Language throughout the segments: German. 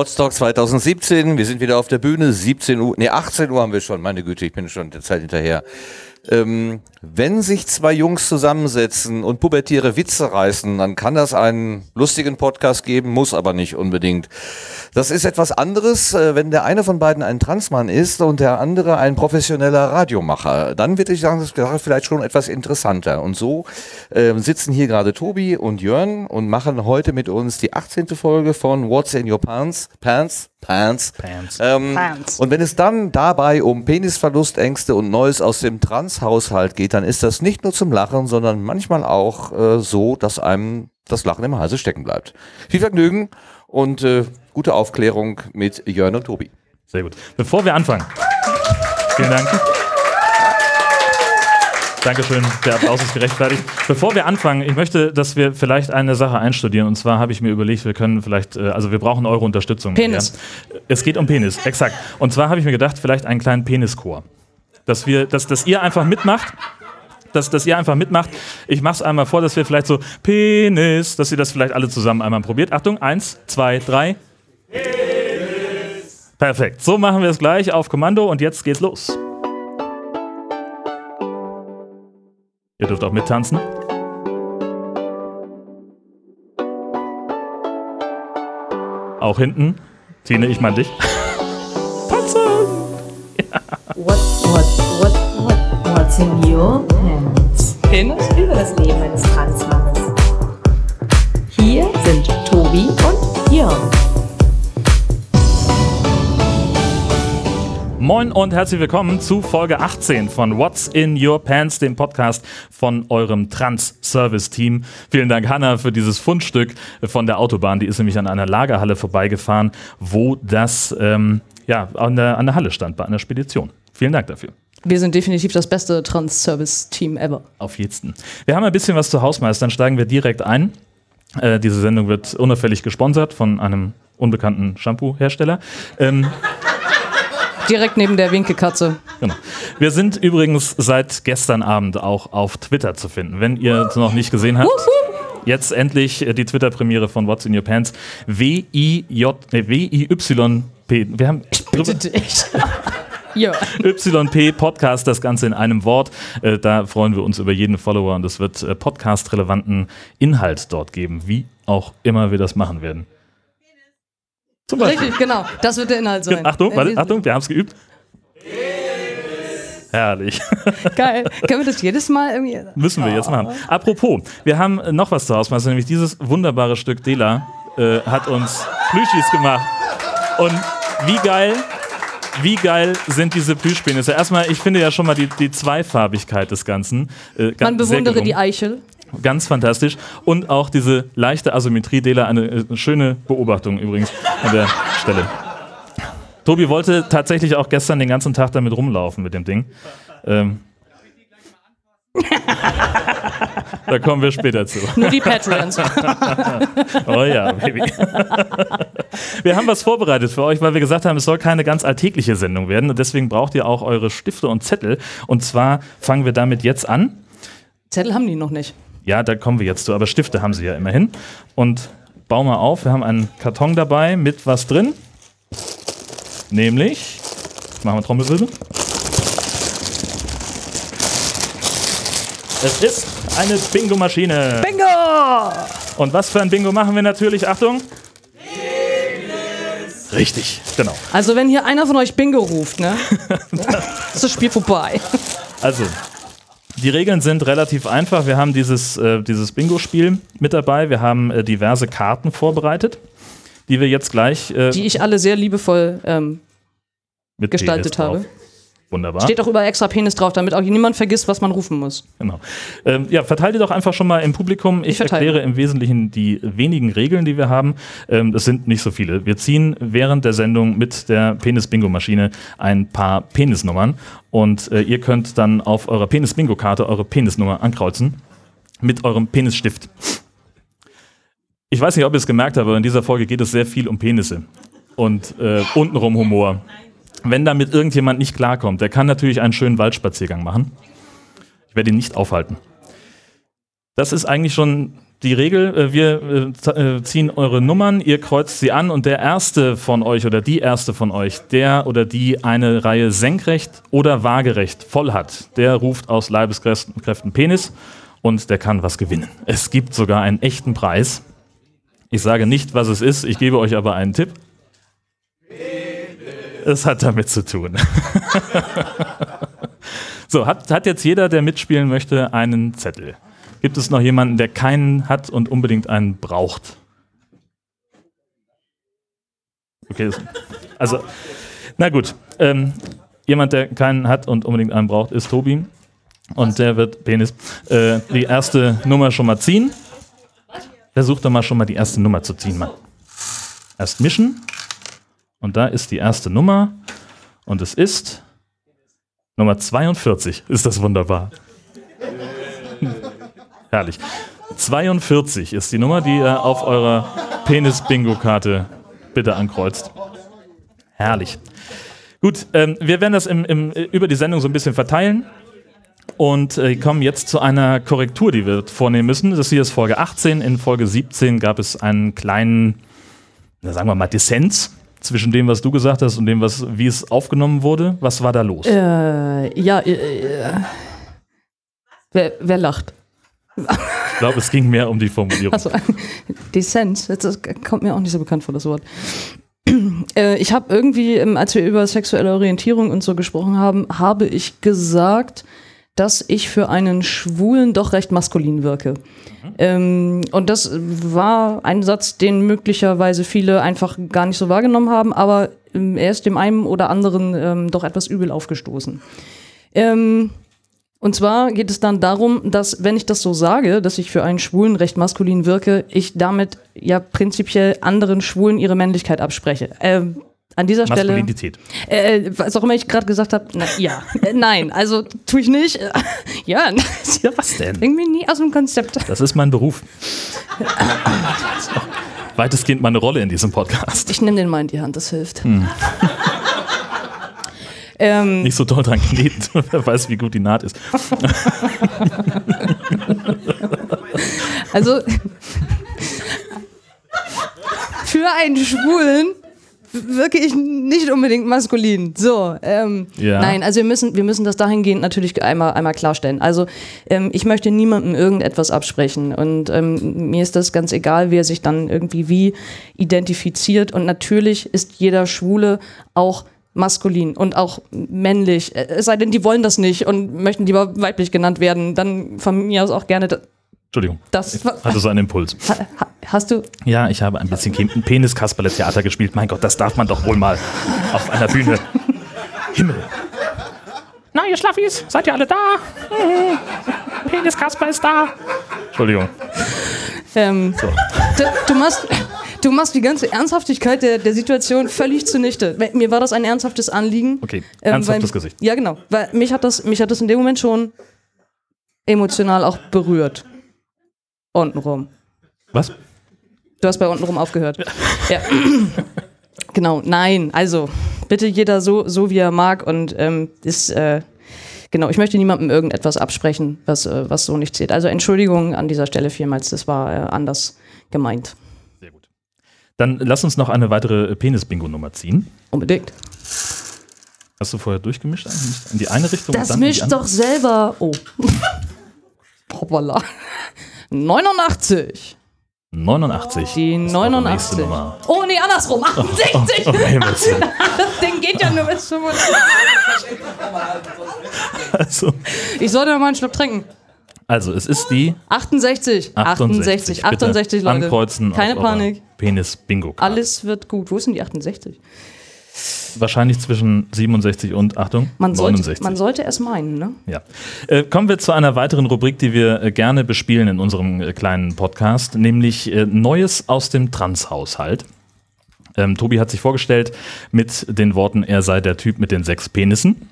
Potsdok 2017. Wir sind wieder auf der Bühne. 17 Uhr, nee, 18 Uhr haben wir schon. Meine Güte, ich bin schon der Zeit hinterher. Ähm, wenn sich zwei Jungs zusammensetzen und pubertiere Witze reißen, dann kann das einen lustigen Podcast geben, muss aber nicht unbedingt. Das ist etwas anderes, äh, wenn der eine von beiden ein Transmann ist und der andere ein professioneller Radiomacher. Dann würde ich sagen, das wäre vielleicht schon etwas interessanter. Und so äh, sitzen hier gerade Tobi und Jörn und machen heute mit uns die 18. Folge von What's in Your Pants? Pants? Pants. Pants. Ähm, Pants. Und wenn es dann dabei um Penisverlustängste und Neues aus dem Transhaushalt geht, dann ist das nicht nur zum Lachen, sondern manchmal auch äh, so, dass einem das Lachen im Halse stecken bleibt. Viel Vergnügen und äh, gute Aufklärung mit Jörn und Tobi. Sehr gut. Bevor wir anfangen. Vielen Dank. Dankeschön, der Applaus ist gerechtfertigt. Bevor wir anfangen, ich möchte, dass wir vielleicht eine Sache einstudieren. Und zwar habe ich mir überlegt, wir können vielleicht, äh, also wir brauchen eure Unterstützung. Penis. Ja. Es geht um Penis, exakt. Und zwar habe ich mir gedacht, vielleicht einen kleinen Penischor. Dass wir, dass, dass ihr einfach mitmacht. Dass, dass ihr einfach mitmacht. Ich mache es einmal vor, dass wir vielleicht so Penis, dass ihr das vielleicht alle zusammen einmal probiert. Achtung, eins, zwei, drei. Perfekt. So machen wir es gleich auf Kommando und jetzt geht's los. Ihr dürft auch mittanzen. Auch hinten. Tine, ich meine dich. Tanzen! What, what, what, what, what's in your pants? Penis? Über das Leben eines Transmannes. Moin und herzlich willkommen zu Folge 18 von What's in Your Pants, dem Podcast von eurem Trans-Service-Team. Vielen Dank, Hanna, für dieses Fundstück von der Autobahn. Die ist nämlich an einer Lagerhalle vorbeigefahren, wo das ähm, ja, an, der, an der Halle stand, bei einer Spedition. Vielen Dank dafür. Wir sind definitiv das beste Trans-Service-Team ever. Auf jeden. Wir haben ein bisschen was zu Hausmeistern, steigen wir direkt ein. Äh, diese Sendung wird unauffällig gesponsert von einem unbekannten Shampoo-Hersteller. Ähm, Direkt neben der Winkelkatze. Genau. Wir sind übrigens seit gestern Abend auch auf Twitter zu finden. Wenn ihr es noch nicht gesehen habt, jetzt endlich äh, die Twitter-Premiere von What's in Your Pants. W-I-J, nee, W-I-Y-P. Wir haben Bitte dich. ja. YP Podcast, das Ganze in einem Wort. Äh, Da freuen wir uns über jeden Follower und es wird äh, podcast-relevanten Inhalt dort geben, wie auch immer wir das machen werden. Zum Beispiel. Richtig, genau. Das wird der Inhalt sein. Achtung, warte, Äh, Achtung, wir haben es geübt. Herrlich. Geil. Können wir das jedes Mal irgendwie. Müssen wir jetzt machen. Apropos, wir haben noch was zu Hause, also nämlich dieses wunderbare Stück Dela äh, hat uns Plüschis gemacht. Und wie geil, wie geil sind diese Plüschpenisse? Erstmal, ich finde ja schon mal die, die Zweifarbigkeit des Ganzen. Äh, Man bewundere die. Eichel. Ganz fantastisch. Und auch diese leichte Asymmetrie, Dela, eine äh, schöne Beobachtung übrigens an der Stelle. Tobi wollte tatsächlich auch gestern den ganzen Tag damit rumlaufen mit dem Ding. Ähm. da kommen wir später zu. Nur die Patreons. Oh ja, Baby. Wir haben was vorbereitet für euch, weil wir gesagt haben, es soll keine ganz alltägliche Sendung werden. Und deswegen braucht ihr auch eure Stifte und Zettel. Und zwar fangen wir damit jetzt an. Zettel haben die noch nicht. Ja, da kommen wir jetzt zu, aber Stifte haben sie ja immerhin. Und bau mal auf, wir haben einen Karton dabei mit was drin. Nämlich, machen wir Trommelwirbel. Es ist eine Bingo-Maschine. Bingo! Und was für ein Bingo machen wir natürlich? Achtung! Richtig, genau. Also, wenn hier einer von euch Bingo ruft, ne? ist das Spiel vorbei. Also, die Regeln sind relativ einfach. Wir haben dieses, äh, dieses Bingo-Spiel mit dabei. Wir haben äh, diverse Karten vorbereitet, die wir jetzt gleich äh, Die ich alle sehr liebevoll ähm, gestaltet Penis drauf. Wunderbar. Steht auch überall extra Penis drauf, damit auch niemand vergisst, was man rufen muss. Genau. Ähm, ja, verteilt ihr doch einfach schon mal im Publikum. Ich, Ich verteile. erkläre im Wesentlichen die wenigen Regeln, die wir haben. Ähm, das sind nicht so viele. Wir ziehen während der Sendung mit der Penis-Bingo-Maschine ein paar Penisnummern und äh, ihr könnt dann auf eurer Penis-Bingo-Karte eure Penisnummer ankreuzen mit eurem Penisstift. Ich weiß nicht, ob ihr es gemerkt habt, aber in dieser Folge geht es sehr viel um Penisse und äh, untenrum Humor. Wenn damit irgendjemand nicht klarkommt, der kann natürlich einen schönen Waldspaziergang machen. Ich werde ihn nicht aufhalten. Das ist eigentlich schon die Regel, äh, wir äh, äh, ziehen eure Nummern, ihr kreuzt sie an und der erste von euch oder die erste von euch, der oder die eine Reihe senkrecht oder waagerecht voll hat, der ruft aus Leibeskräften Kräften Penis und der kann was gewinnen. Es gibt sogar einen echten Preis. Ich sage nicht, was es ist, ich gebe euch aber einen Tipp. Es hat damit zu tun. so, hat, hat jetzt jeder, der mitspielen möchte, einen Zettel? Gibt es noch jemanden, der keinen hat und unbedingt einen braucht? Okay, also, na gut. Ähm, jemand, der keinen hat und unbedingt einen braucht, ist Tobi. Und der wird Penis äh, die erste Nummer schon mal ziehen. Versucht doch mal schon mal die erste Nummer zu ziehen, Mann. Erst mischen. Und da ist die erste Nummer. Und es ist Nummer 42. Ist das wunderbar. Herrlich. 42 ist die Nummer, die ihr auf eurer Penis-Bingo-Karte bitte ankreuzt. Herrlich. Gut, ähm, wir werden das im, im, äh, über die Sendung so ein bisschen verteilen und äh, kommen jetzt zu einer Korrektur, die wir vornehmen müssen. Das hier ist Folge 18. In Folge 17 gab es einen kleinen, sagen wir mal, Dissens zwischen dem, was du gesagt hast und dem, was, wie es aufgenommen wurde. Was war da los? Äh, ja, äh, äh, wer, wer lacht? Ich glaube, es ging mehr um die Formulierung. Achso, Dissens, das kommt mir auch nicht so bekannt vor, das Wort. Äh, ich habe irgendwie, als wir über sexuelle Orientierung und so gesprochen haben, habe ich gesagt, dass ich für einen Schwulen doch recht maskulin wirke. Ähm, und das war ein Satz, den möglicherweise viele einfach gar nicht so wahrgenommen haben, aber ähm, er ist dem einen oder anderen ähm, doch etwas übel aufgestoßen. Ähm, und zwar geht es dann darum, dass, wenn ich das so sage, dass ich für einen Schwulen recht maskulin wirke, ich damit ja prinzipiell anderen Schwulen ihre Männlichkeit abspreche. Ähm, an dieser Stelle. Maskulinität. Äh, was auch immer ich gerade gesagt habe, ja. Äh, nein, also tue ich nicht. Äh, ja, Ja, was denn? bring mich nie aus dem Konzept. Das ist mein Beruf. Weitestgehend meine Rolle in diesem Podcast. Ich nehme den mal in die Hand, das hilft. ähm, Nicht so toll dran kneten. Wer weiß, wie gut die Naht ist. Also für einen Schwulen wirke ich nicht unbedingt maskulin. So, ähm, Ja. nein, also wir müssen, wir müssen das dahingehend natürlich einmal, einmal klarstellen. Also ähm, ich möchte niemandem irgendetwas absprechen und ähm, mir ist das ganz egal, wer sich dann irgendwie wie identifiziert und natürlich ist jeder Schwule auch maskulin und auch männlich. Äh, Es sei denn, die wollen das nicht und möchten lieber weiblich genannt werden, dann von mir aus auch gerne Entschuldigung. das. Hatte so einen Impuls. Ha- ha- Hast du, Ja, ich habe ein bisschen Penis-Kasperle-Theater gespielt. Mein Gott, das darf man doch wohl mal auf einer Bühne. Himmel. Na, ihr Schlaffis, seid ihr alle da? Penis-Kasper ist da. Entschuldigung. Ähm, du, du, machst, du machst die ganze Ernsthaftigkeit der, der Situation völlig zunichte. Mir war das ein ernsthaftes Anliegen. Okay, ähm, ernsthaftes weil, Gesicht. Ja, genau. Weil mich hat, das, mich hat das in dem Moment schon emotional auch berührt. Untenrum. Was? Du hast bei untenrum aufgehört. Ja. genau, nein, also bitte jeder so, so wie er mag und ähm, ist, äh, genau, ich möchte niemandem irgendetwas absprechen, was, äh, was so nicht zählt. Also Entschuldigung an dieser Stelle vielmals, das war äh, anders gemeint. Sehr gut. Dann lass uns noch eine weitere Penis-Bingo-Nummer ziehen. Unbedingt. Hast du vorher durchgemischt? eigentlich? In die eine Richtung? und Das dann in die mischt doch selber. Oh. Hoppala. 89. 89. Die Das war die 89. nächste Nummer. Oh, nee, andersrum. 68. Oh, Himmels Willen. Das Ding geht ja nur bis 85. Also, Ich sollte mal einen Schluck trinken. also, es ist die 68. 68. 68. 68, Bitte Leute. Ankreuzen Keine Panik. Penis-Bingo-Karte. Alles wird gut. Wo ist denn die 68? Wahrscheinlich zwischen 67 und, Achtung, Man sollte, 69. man sollte es meinen, ne? Ja. Äh, kommen wir zu einer weiteren Rubrik, die wir äh, gerne bespielen in unserem äh, kleinen Podcast, nämlich Neues aus dem Trans-Haushalt. Ähm, Tobi hat sich vorgestellt mit den Worten, er sei der Typ mit den sechs Penissen.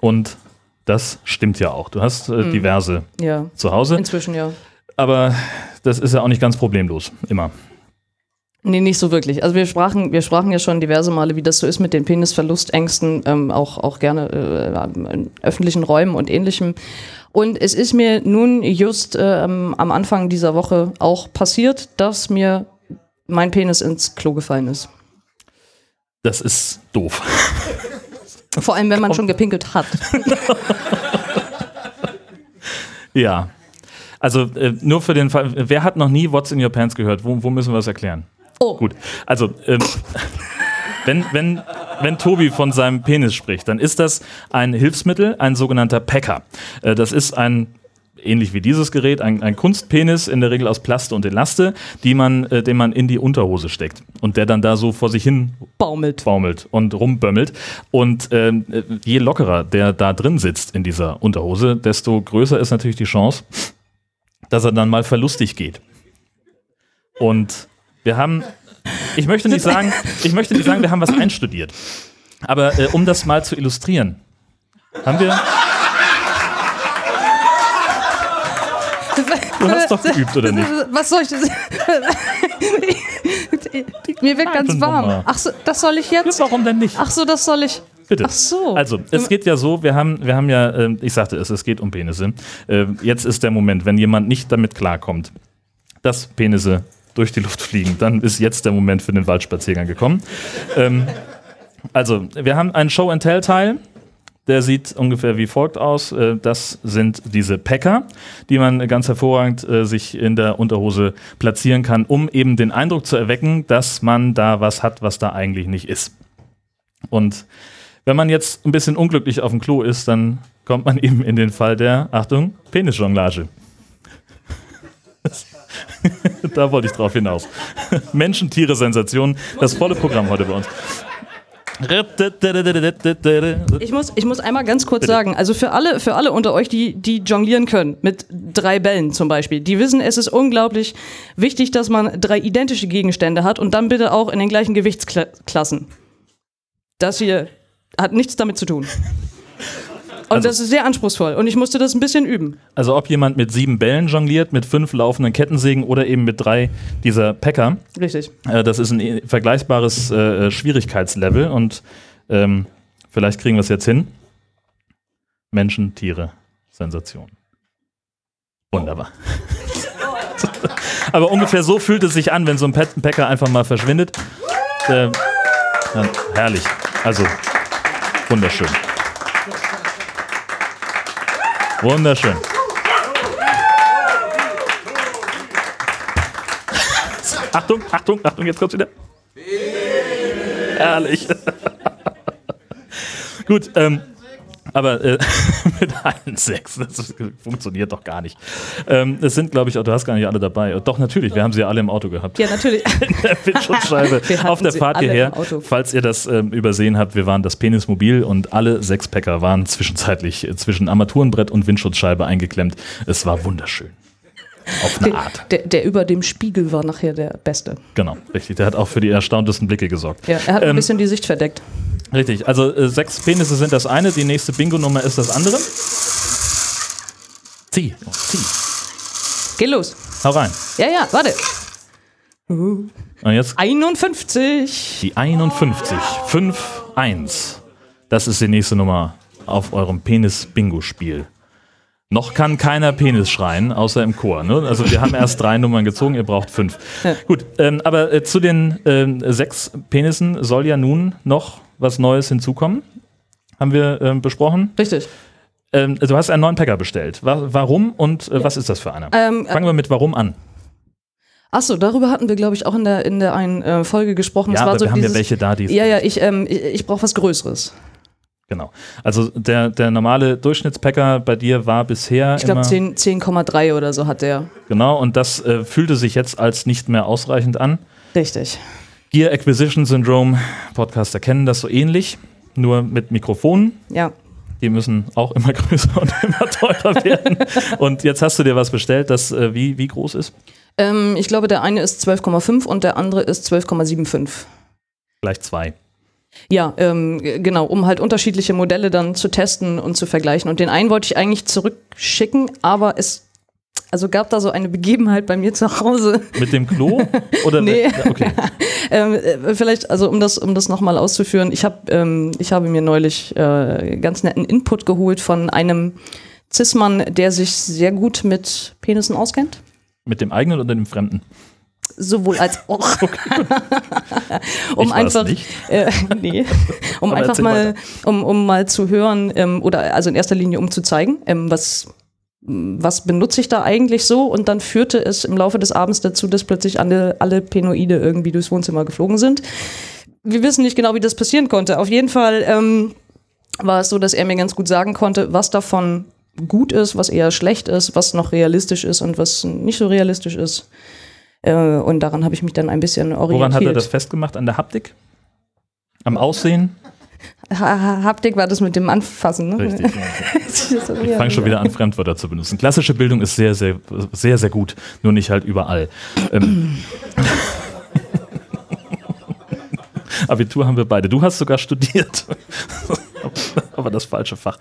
Und das stimmt ja auch. Du hast äh, diverse Ja. zu Hause. Inzwischen ja. Aber das ist ja auch nicht ganz problemlos, immer. Nee, nicht so wirklich. Also wir sprachen, wir sprachen ja schon diverse Male, wie das so ist mit den Penisverlustängsten, ähm, auch, auch gerne äh, in öffentlichen Räumen und ähnlichem. Und es ist mir nun just äh, am Anfang dieser Woche auch passiert, dass mir mein Penis ins Klo gefallen ist. Das ist doof. Vor allem, wenn man schon gepinkelt hat. Ja. Also äh, nur für den Fall, wer hat noch nie What's in Your Pants gehört? Wo, wo müssen wir das erklären? Oh, Gut, also ähm, wenn, wenn, wenn Tobi von seinem Penis spricht, dann ist das ein Hilfsmittel, ein sogenannter Packer. Äh, das ist ein ähnlich wie dieses Gerät, ein, ein Kunstpenis, in der Regel aus Plaste und Elaste, die man, äh, den man in die Unterhose steckt und der dann da so vor sich hin baumelt. baumelt und rumbömmelt. Und äh, je lockerer der da drin sitzt in dieser Unterhose, desto größer ist natürlich die Chance, dass er dann mal verlustig geht. Und wir haben, ich möchte nicht sagen, ich möchte nicht sagen, wir haben was einstudiert. Aber äh, um das mal zu illustrieren, haben wir. Du hast doch geübt, oder nicht? Was soll ich das? Mir wird ganz warm. Ach so, das soll ich Ja, jetzt? warum denn nicht? Ach so, das soll ich. Bitte. Ach so. Also, es geht ja so, wir haben, wir haben ja, ähm, ich sagte es, es geht um Penisse. Ähm, jetzt ist der Moment, wenn jemand nicht damit klarkommt, dass Penisse durch die Luft fliegen, dann ist jetzt der Moment für den Waldspaziergang gekommen. Ähm, also, wir haben einen Show-and-Tell-Teil. Der sieht ungefähr wie folgt aus. Äh, Das sind diese Packer, die man ganz hervorragend äh, sich in der Unterhose platzieren kann, um eben den Eindruck zu erwecken, dass man da was hat, was da eigentlich nicht ist. Und wenn man jetzt ein bisschen unglücklich auf dem Klo ist, dann kommt man eben in den Fall der, Achtung, Penisjonglage. da wollte ich drauf hinaus. Menschen, Tiere, Sensationen, das volle Programm heute bei uns. Ich muss, ich muss einmal ganz kurz sagen, also für alle, für alle unter euch, die, die jonglieren können, mit drei Bällen zum Beispiel, die wissen, es ist unglaublich wichtig, dass man drei identische Gegenstände hat und dann bitte auch in den gleichen Gewichtsklassen. Das hier hat nichts damit zu tun. Und Also- das ist sehr anspruchsvoll und ich musste das ein bisschen üben. Also ob jemand mit sieben Bällen jongliert, mit fünf laufenden Kettensägen oder eben mit drei dieser Packer, Richtig. Äh, das ist ein vergleichbares äh, Schwierigkeitslevel und ähm, vielleicht kriegen wir es jetzt hin. Menschen, Tiere, Sensation. Wunderbar. Aber ungefähr so fühlt es sich an, wenn so ein Packer einfach mal verschwindet. Äh, herrlich. Also wunderschön. Wunderschön. Achtung, Achtung, Achtung, jetzt kommt's wieder. Herrlich. Gut, ähm, aber äh, mit allen sechs, das funktioniert doch gar nicht. Ähm, es sind, glaube ich, auch, du hast gar nicht alle dabei. Doch, natürlich, wir haben sie alle im Auto gehabt. Ja, natürlich. In der Windschutzscheibe auf der Fahrt hierher. Falls ihr das ähm, übersehen habt, wir waren das Penismobil und alle sechs Packer waren zwischenzeitlich äh, zwischen Armaturenbrett und Windschutzscheibe eingeklemmt. Es war wunderschön. Auf eine Art. Der, der über dem Spiegel war nachher der Beste. Genau, richtig. Der hat auch für die erstauntesten Blicke gesorgt. Ja, er hat ein Ähm, bisschen die Sicht verdeckt. Richtig, also äh, sechs Penisse sind das eine, die nächste Bingo-Nummer ist das andere. Zieh, oh, zieh. Geh los. Hau rein. Ja, ja, warte. Und jetzt 51. die 51. 5, 1. Das ist die nächste Nummer auf eurem Penis-Bingo-Spiel. Noch kann keiner Penis schreien, außer im Chor. Ne? Also wir haben erst drei Nummern gezogen, ihr braucht fünf. Ja. Gut, ähm, aber äh, zu den ähm, sechs Penissen soll ja nun noch was Neues hinzukommen. Haben wir ähm, besprochen. Richtig. Ähm, du hast einen neuen Packer bestellt. Wa warum und äh, was ist das für einer? Ähm, Fangen wir mit warum an. Achso, darüber hatten wir, glaube ich, auch in der, in der einen äh, Folge gesprochen. Ja, aber so wir haben ja welche da, die Ja, ja, ich, ähm, ich, ich brauche was Größeres. Genau. Also der, der normale Durchschnittspacker bei dir war bisher Ich glaube immer 10 10,3 oder so hat der. genau und das äh, fühlte sich jetzt als nicht mehr ausreichend an. Richtig. Gear Acquisition Syndrome, Podcaster kennen das so ähnlich, nur mit Mikrofonen. Ja. Die müssen auch immer größer und immer teurer werden. Und jetzt hast du dir was bestellt, das äh, wie, wie groß ist? Ähm, ich glaube, der eine ist 12,5 und der andere ist 12,75. Gleich zwei. Ja, ähm, genau, um halt unterschiedliche Modelle dann zu testen und zu vergleichen. Und den einen wollte ich eigentlich zurückschicken, aber es also gab da so eine Begebenheit bei mir zu Hause. Mit dem Klo? Oder Nee. Okay. Ähm, äh, vielleicht, also um das, um das nochmal auszuführen, ich, hab, ähm, ich habe mir neulich äh, ganz netten Input geholt von einem Cis-Mann, der sich sehr gut mit Penissen auskennt. Mit dem eigenen oder dem fremden? Sowohl als auch. um Ich war's einfach, nicht. Äh, nee, um Aber einfach mal, um, um mal zu hören, ähm, oder also in erster Linie um zu zeigen, ähm, was, was benutze ich da eigentlich so? Und dann führte es im Laufe des Abends dazu, dass plötzlich alle, alle Penoide irgendwie durchs Wohnzimmer geflogen sind. Wir wissen nicht genau, wie das passieren konnte. Auf jeden Fall ähm, war es so, dass er mir ganz gut sagen konnte, was davon gut ist, was eher schlecht ist, was noch realistisch ist und was nicht so realistisch ist. Äh, und daran habe ich mich dann ein bisschen orientiert. Woran hat er das festgemacht? An der Haptik? Am Aussehen? Ha ha Haptik war das mit dem Anfassen, ne? Richtig. ja. Ich fange schon wieder an, Fremdwörter zu benutzen. Klassische Bildung ist sehr, sehr, sehr, sehr gut, nur nicht halt überall. Ähm. Abitur haben wir beide. Du hast sogar studiert. Aber das falsche Fach.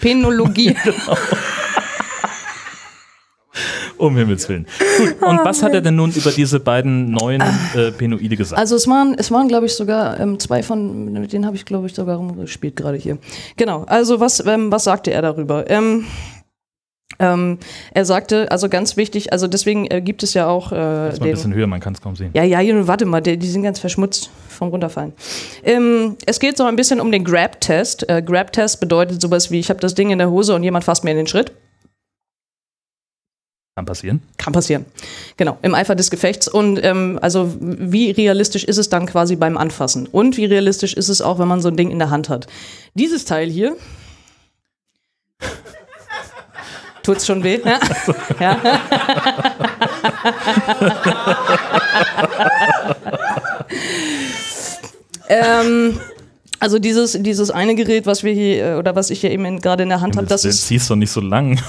Penologie. Um Himmels Willen. Gut. Und was hat er denn nun über diese beiden neuen äh, Penoide gesagt? Also es waren, es waren, glaube ich, sogar ähm, zwei von, mit denen habe ich, glaube ich, sogar rumgespielt gerade hier. Genau, also was, ähm, was sagte er darüber? Ähm, ähm, er sagte, also ganz wichtig, also deswegen äh, gibt es ja auch äh, mal ein bisschen höher, man kann es kaum sehen. Ja, ja, warte mal, die, die sind ganz verschmutzt vom Runterfallen. Ähm, es geht so ein bisschen um den Grab-Test. Äh, Grab-Test bedeutet sowas wie, ich habe das Ding in der Hose und jemand fasst mir in den Schritt. Kann passieren. Kann passieren. Genau, im Eifer des Gefechts. Und ähm, also wie realistisch ist es dann quasi beim Anfassen? Und wie realistisch ist es auch, wenn man so ein Ding in der Hand hat? Dieses Teil hier. Tut's schon weh? Ja. ja. ähm, also dieses, dieses eine Gerät, was wir hier, äh, oder was ich hier eben in- gerade in der Hand habe, das Jetzt ist ziehst doch nicht so lang.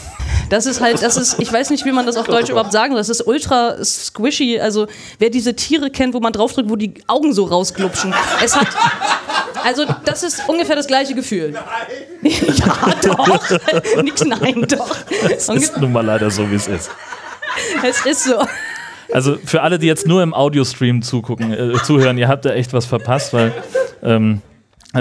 das ist halt, das ist, ich weiß nicht, wie man das auf Deutsch überhaupt sagen soll. Das ist ultra squishy. Also, wer diese Tiere kennt, wo man draufdrückt, wo die Augen so rausglupschen. Es hat, also, das ist ungefähr das gleiche Gefühl. ja, doch. Nix, nein, doch. Es ist nun mal leider so, wie es ist. Es ist so. Also für alle, die jetzt nur im Audiostream zugucken, äh, zuhören, ihr habt da echt was verpasst, weil ähm,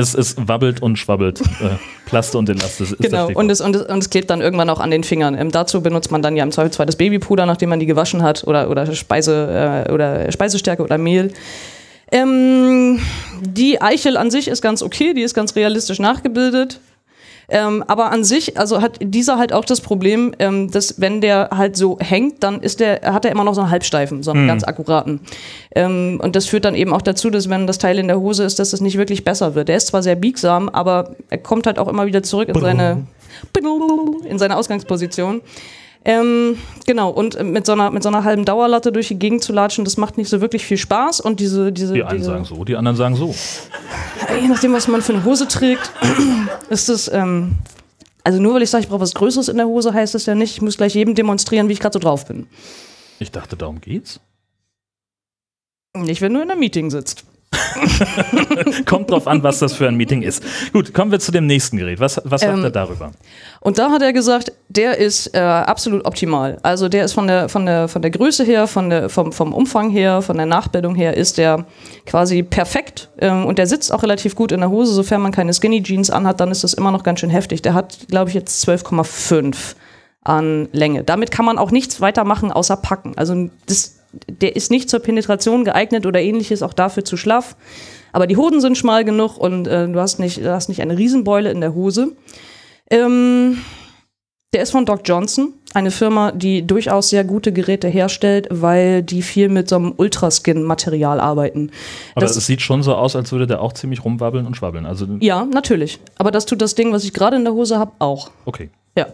es, es wabbelt und schwabbelt. Äh, Plaste und Elaste. Ist Genau, und es, und, es, und es klebt dann irgendwann auch an den Fingern. Ähm, dazu benutzt man dann ja im Zweifelsfall das Babypuder, nachdem man die gewaschen hat, oder, oder, Speise, äh, oder Speisestärke oder Mehl. Ähm, die Eichel an sich ist ganz okay, die ist ganz realistisch nachgebildet. Ähm, aber an sich, also hat dieser halt auch das Problem, ähm, dass wenn der halt so hängt, dann ist der, hat er immer noch so einen halbsteifen, so einen ganz akkuraten. Ähm, und das führt dann eben auch dazu, dass wenn das Teil in der Hose ist, dass es nicht wirklich besser wird. Der ist zwar sehr biegsam, aber er kommt halt auch immer wieder zurück in seine, in seine Ausgangsposition. Ähm, genau, und mit so, einer, mit so einer halben Dauerlatte durch die Gegend zu latschen, das macht nicht so wirklich viel Spaß. Und diese, diese, die einen diese sagen so, die anderen sagen so. je nachdem, was man für eine Hose trägt, ist es, ähm, also nur weil ich sage, ich brauche was Größeres in der Hose, heißt das ja nicht, ich muss gleich jedem demonstrieren, wie ich gerade so drauf bin. Ich dachte, darum geht's. Nicht, wenn du in einem Meeting sitzt. Kommt drauf an, was das für ein Meeting ist. Gut, kommen wir zu dem nächsten Gerät. Was, was sagt Ähm, er darüber? Und da hat er gesagt, der ist äh, absolut optimal. Also der ist von der, von der, von der Größe her, von der, vom, vom Umfang her, von der Nachbildung her, ist der quasi perfekt. Ähm, und der sitzt auch relativ gut in der Hose. Sofern man keine Skinny Jeans anhat, dann ist das immer noch ganz schön heftig. Der hat, glaube ich, jetzt 12,5 an Länge. Damit kann man auch nichts weitermachen, außer packen. Also das, der ist nicht zur Penetration geeignet oder ähnliches, auch dafür zu schlaff. Aber die Hoden sind schmal genug und äh, du, hast nicht, du hast nicht eine Riesenbeule in der Hose. Ähm, der ist von Doc Johnson, eine Firma, die durchaus sehr gute Geräte herstellt, weil die viel mit so einem Ultraskin-Material arbeiten. Aber das- es sieht schon so aus, als würde der auch ziemlich rumwabbeln und schwabbeln. Also, Ja, natürlich. Aber das tut das Ding, was ich gerade in der Hose habe, auch. okay. Ja.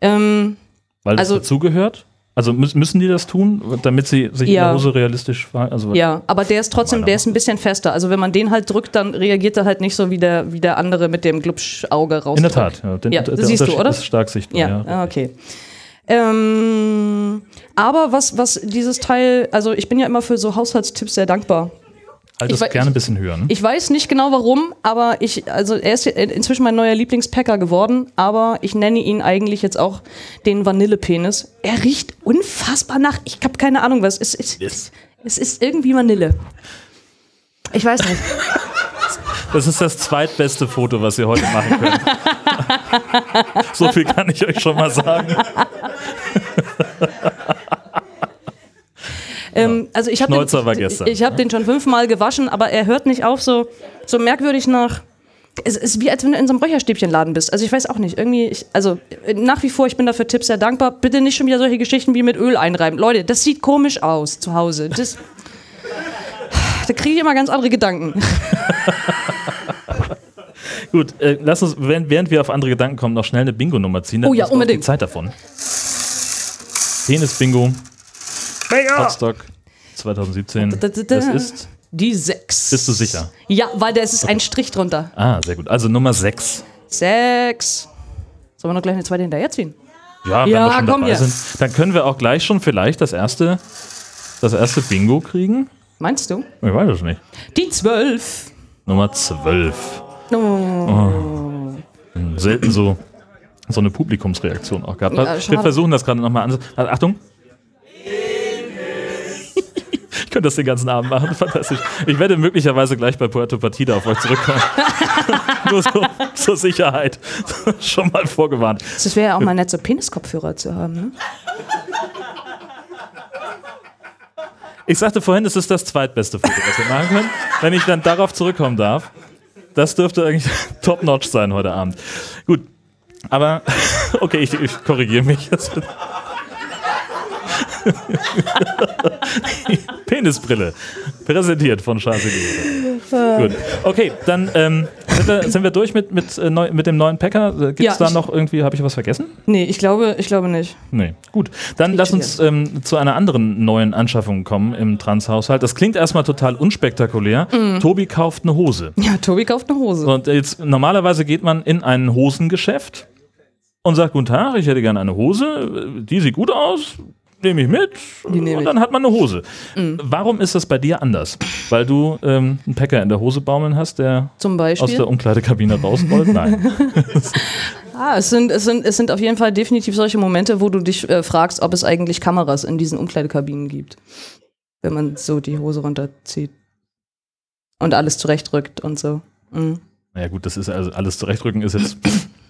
Ähm, Weil das Also- dazugehört? Also mü- müssen die das tun, damit sie sich in Ja. der Hose realistisch? Also, ja, aber der ist trotzdem, der ist ein bisschen fester. Also wenn man den halt drückt, dann reagiert er halt nicht so wie der, wie der andere mit dem Glubschauge raus. In der Tat. Ja, den, Ja, der das siehst du, oder? ist stark sichtbar. Ja, Ja, ah, okay. Ähm, aber was, was dieses Teil, also ich bin ja immer für so Haushaltstipps sehr dankbar. Halt Ich das gerne ein bisschen höher. Ne? Ich weiß nicht genau warum, aber ich, also er ist inzwischen mein neuer Lieblingspacker geworden, aber ich nenne ihn eigentlich jetzt auch den Vanillepenis. Er riecht unfassbar nach, ich habe keine Ahnung was, es ist, Yes. es ist irgendwie Vanille. Ich weiß nicht. Das ist das zweitbeste Foto, was ihr heute machen könnt. so viel kann ich euch schon mal sagen. Ähm, also ich habe den, gestern. ich habe den schon fünfmal gewaschen, aber er hört nicht auf so, so merkwürdig nach. Es ist wie, als wenn du in so einem Räucherstäbchenladen bist. Also ich weiß auch nicht. Irgendwie, ich, also nach wie vor, ich bin dafür Tipps sehr dankbar. Bitte nicht schon wieder solche Geschichten wie mit Öl einreiben. Leute, das sieht komisch aus zu Hause. Das, da kriege ich immer ganz andere Gedanken. Gut, äh, lass uns, während, wir auf andere Gedanken kommen, noch schnell eine Bingo-Nummer ziehen. Dann Oh ja, unbedingt. Zeit davon. Penis-Bingo. Potsdok 2017. Das ist. Die sechs. Bist du sicher? Ja, weil da ist ein Strich drunter. Ah, sehr gut. Also Nummer 6. Sechs. Sollen wir noch gleich eine zweite hinterherziehen? Ja, wenn Ja, wir schon komm dabei hier. sind, dann können wir auch gleich schon vielleicht das erste, das erste Bingo kriegen. Meinst du? Ich weiß es nicht. Die zwölf. Nummer 12. Oh. Selten so, so eine Publikumsreaktion auch gehabt. Ja, wir versuchen das gerade nochmal an. Also, Achtung. Könnte das den ganzen Abend machen, fantastisch. Ich werde möglicherweise gleich bei Puerto Partida auf euch zurückkommen. Nur so zur Sicherheit. Schon mal vorgewarnt. Das wäre ja auch mal nett, so Peniskopfhörer zu haben, ne? Ich sagte vorhin, es ist das zweitbeste Foto, was wir machen können. Wenn ich dann darauf zurückkommen darf, das dürfte eigentlich top-notch sein heute Abend. Gut, aber okay, ich, ich korrigiere mich. Penisbrille, präsentiert von Charles Gut, okay, dann ähm, sind, wir, sind wir durch mit, mit, äh, neu, mit dem neuen Packer. Gibt es Ja, da noch irgendwie, habe ich was vergessen? Nee, ich glaube, ich glaube nicht. Nee, gut. Dann lass uns ähm, zu einer anderen neuen Anschaffung kommen im Transhaushalt. Das klingt erstmal total unspektakulär. Mhm. Tobi kauft eine Hose. Ja, Tobi kauft eine Hose. Und jetzt normalerweise geht man in ein Hosengeschäft und sagt, guten Tag, ich hätte gerne eine Hose, die sieht gut aus, nehme ich mit Die nehme und dann hat man eine Hose. Warum ist das bei dir anders? Weil du ähm, einen Packer in der Hose baumeln hast, der Zum aus der Umkleidekabine rausrollt? Nein. Ah, es sind, es, sind, es sind auf jeden Fall definitiv solche Momente, wo du dich äh, fragst, ob es eigentlich Kameras in diesen Umkleidekabinen gibt. Wenn man so die Hose runterzieht. Und alles zurechtrückt und so. Mhm. naja gut, das ist also alles zurechtrücken ist jetzt,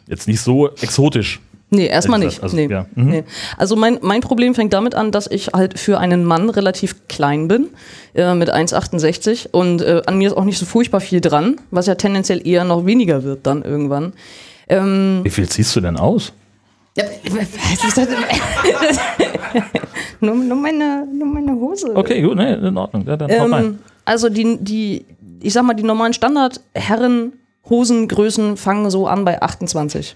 jetzt nicht so exotisch. Nee, erstmal nicht. Also, nee. ja. Mhm. Nee. Also mein, mein Problem fängt damit an, dass ich halt für einen Mann relativ klein bin, äh, mit 1,68 und äh, an mir ist auch nicht so furchtbar viel dran, was ja tendenziell eher noch weniger wird dann irgendwann. Ähm, Wie viel ziehst du denn aus? nur, nur, meine, nur meine Hose. Okay, gut, nee, in Ordnung. Ja, dann hau rein. Ähm, also die, die, ich sag mal, die normalen Standard-Herren-Hosengrößen fangen so an bei 28.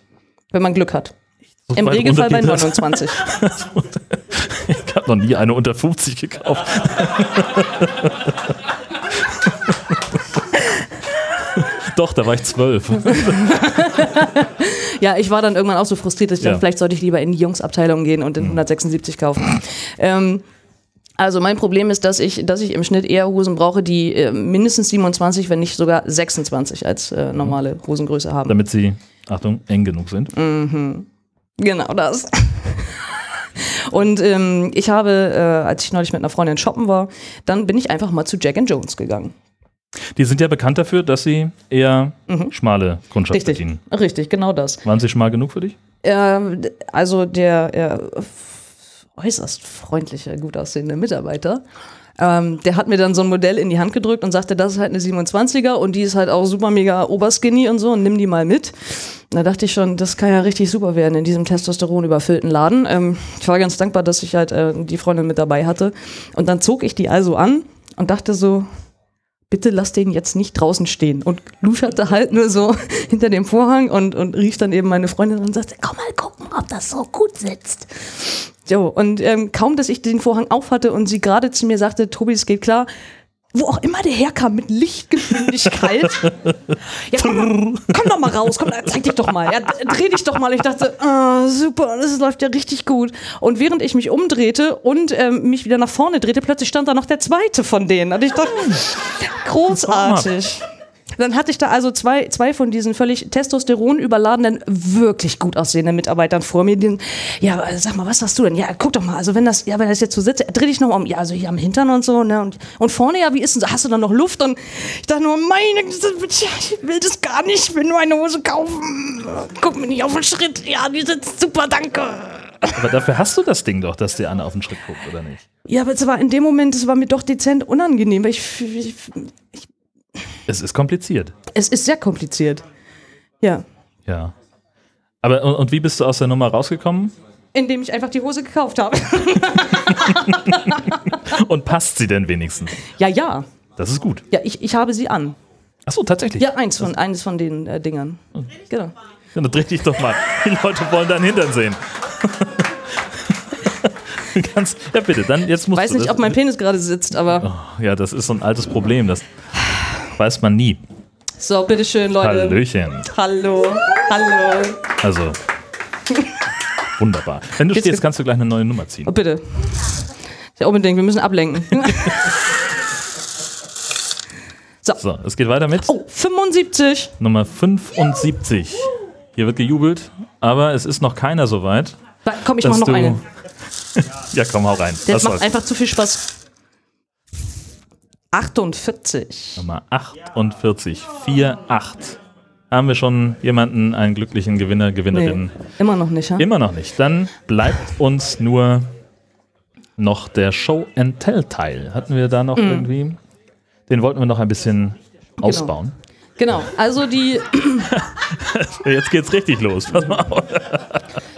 Wenn man Glück hat. Im Regelfall bei runter geht das. 29. Ich habe noch nie eine unter 50 gekauft. Doch, da war ich zwölf. Ja, ich war dann irgendwann auch so frustriert, dass ich Ja. dachte, vielleicht sollte ich lieber in die Jungsabteilung gehen und den 176 kaufen. Ähm, also mein Problem ist, dass ich, dass ich im Schnitt eher Hosen brauche, die äh, mindestens 27, wenn nicht sogar 26 als äh, normale Hosengröße haben. Damit sie, Achtung, eng genug sind. Genau das. Und ähm, ich habe, äh, als ich neulich mit einer Freundin shoppen war, dann bin ich einfach mal zu Jack and Jones gegangen. Die sind ja bekannt dafür, dass sie eher schmale Kundschaft Mhm. Richtig, bedienen. richtig, genau das. Waren sie schmal genug für dich? Ähm, also der äh, äußerst freundliche, gut aussehende Mitarbeiter, ähm, der hat mir dann so ein Modell in die Hand gedrückt und sagte, das ist halt eine 27er und die ist halt auch super mega oberskinny und so und nimm die mal mit. Da dachte ich schon, das kann ja richtig super werden in diesem Testosteron überfüllten Laden. Ähm, ich war ganz dankbar, dass ich halt äh, die Freundin mit dabei hatte. Und dann zog ich die also an und dachte so, bitte lass den jetzt nicht draußen stehen. Und luscherte halt nur so hinter dem Vorhang und, und rief dann eben meine Freundin und sagte, komm mal gucken, ob das so gut sitzt. So, und ähm, kaum, dass ich den Vorhang auf hatte und sie gerade zu mir sagte, Tobi, es geht klar, wo auch immer der herkam, mit Lichtgeschwindigkeit. ja, komm, komm doch mal raus, komm, zeig dich doch mal. Ja, dreh dich doch mal. Ich dachte, ah, super, das läuft ja richtig gut. Und während ich mich umdrehte und ähm, mich wieder nach vorne drehte, plötzlich stand da noch der zweite von denen. Und ich dachte, großartig. Dann hatte ich da also zwei, zwei von diesen völlig Testosteron überladenen, wirklich gut aussehenden Mitarbeitern vor mir. Die, ja, sag mal, was hast du denn? Ja, guck doch mal, also wenn das, ja, wenn das jetzt so sitzt, dreh dich noch mal um. Ja, also hier am Hintern und so, ne? Und, und vorne, ja, wie ist denn so? Hast du da noch Luft? Und ich dachte nur, meine, ich will das gar nicht, ich will nur eine Hose kaufen. Guck mir nicht auf den Schritt. Ja, die sitzt super, danke. Aber dafür hast du das Ding doch, dass dir Anna auf den Schritt guckt, oder nicht? Ja, aber es war in dem Moment, es war mir doch dezent unangenehm, weil ich, ich, ich Es ist kompliziert. es ist sehr kompliziert. Ja. Ja. Aber und, und wie bist du aus der Nummer rausgekommen? Indem ich einfach die Hose gekauft habe. Und passt sie denn wenigstens? ja, ja. Das ist gut. Ja, ich, ich habe sie an. Achso, tatsächlich. Ja, eins von, eines von den äh, Dingern. Genau. Ja, dann dreh dich doch mal. Die Leute wollen deinen Hintern sehen. Ganz, ja, bitte, dann jetzt musst Weiß du nicht, das, ob mein Penis gerade sitzt, aber. Ja, das ist so ein altes Problem. Das weiß man nie. So, bitteschön, Leute. Hallöchen. Hallo. Hallo. Also. Wunderbar. Wenn du Jetzt- stehst, kannst du gleich eine neue Nummer ziehen. Oh, bitte. Ja, unbedingt, wir müssen ablenken. So, es geht weiter mit oh, 75. Nummer 75. Hier wird gejubelt, aber es ist noch keiner so weit. Da, komm, ich mach noch eine. Ja, komm, hau rein. Der macht soll's. einfach zu viel Spaß. 48. Nummer 48. 4, 8. Haben wir schon jemanden, einen glücklichen Gewinner, Gewinnerin? Nee, immer noch nicht, ha? Immer noch nicht. Dann bleibt uns nur noch der Show and Tell Teil. Hatten wir da noch Mhm. irgendwie? Den wollten wir noch ein bisschen ausbauen. Genau, also die. Jetzt geht's richtig los. Pass mal auf.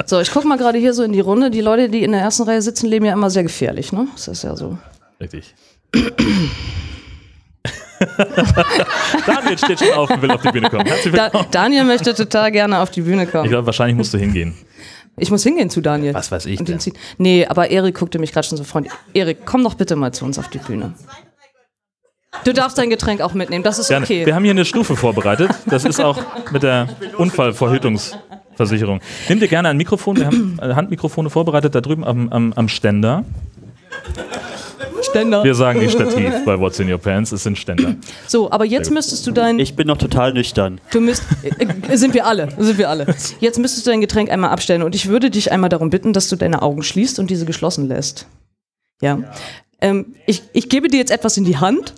So, ich guck mal gerade hier so in die Runde. Die Leute, die in der ersten Reihe sitzen, leben ja immer sehr gefährlich, ne? Das ist ja so. Richtig. Daniel steht schon auf und will auf die Bühne kommen. Herzlich Da, willkommen. Daniel möchte total gerne auf die Bühne Ich kommen. glaube, wahrscheinlich musst du hingehen. Ich muss hingehen zu Daniel. Was weiß ich Und denn? Nee, aber Erik guckte mich gerade schon so freundlich. Erik, komm doch bitte mal zu uns auf die Bühne. Du darfst dein Getränk auch mitnehmen, das ist Gerne. okay. Wir haben hier eine Stufe vorbereitet. Das ist auch mit der Unfallverhütungsversicherung. Nimm dir gerne ein Mikrofon. Wir haben äh, Handmikrofone vorbereitet da drüben am, am, am Ständer. Ständer. Wir sagen nicht Stativ bei What's in Your Pants. Es sind Ständer. So, aber jetzt müsstest du dein. Ich bin noch total nüchtern. Du müsst, äh, sind wir alle, sind wir alle. Jetzt müsstest du dein Getränk einmal abstellen und ich würde dich einmal darum bitten, dass du deine Augen schließt und diese geschlossen lässt. Ja. Ähm, ich, ich gebe dir jetzt etwas in die Hand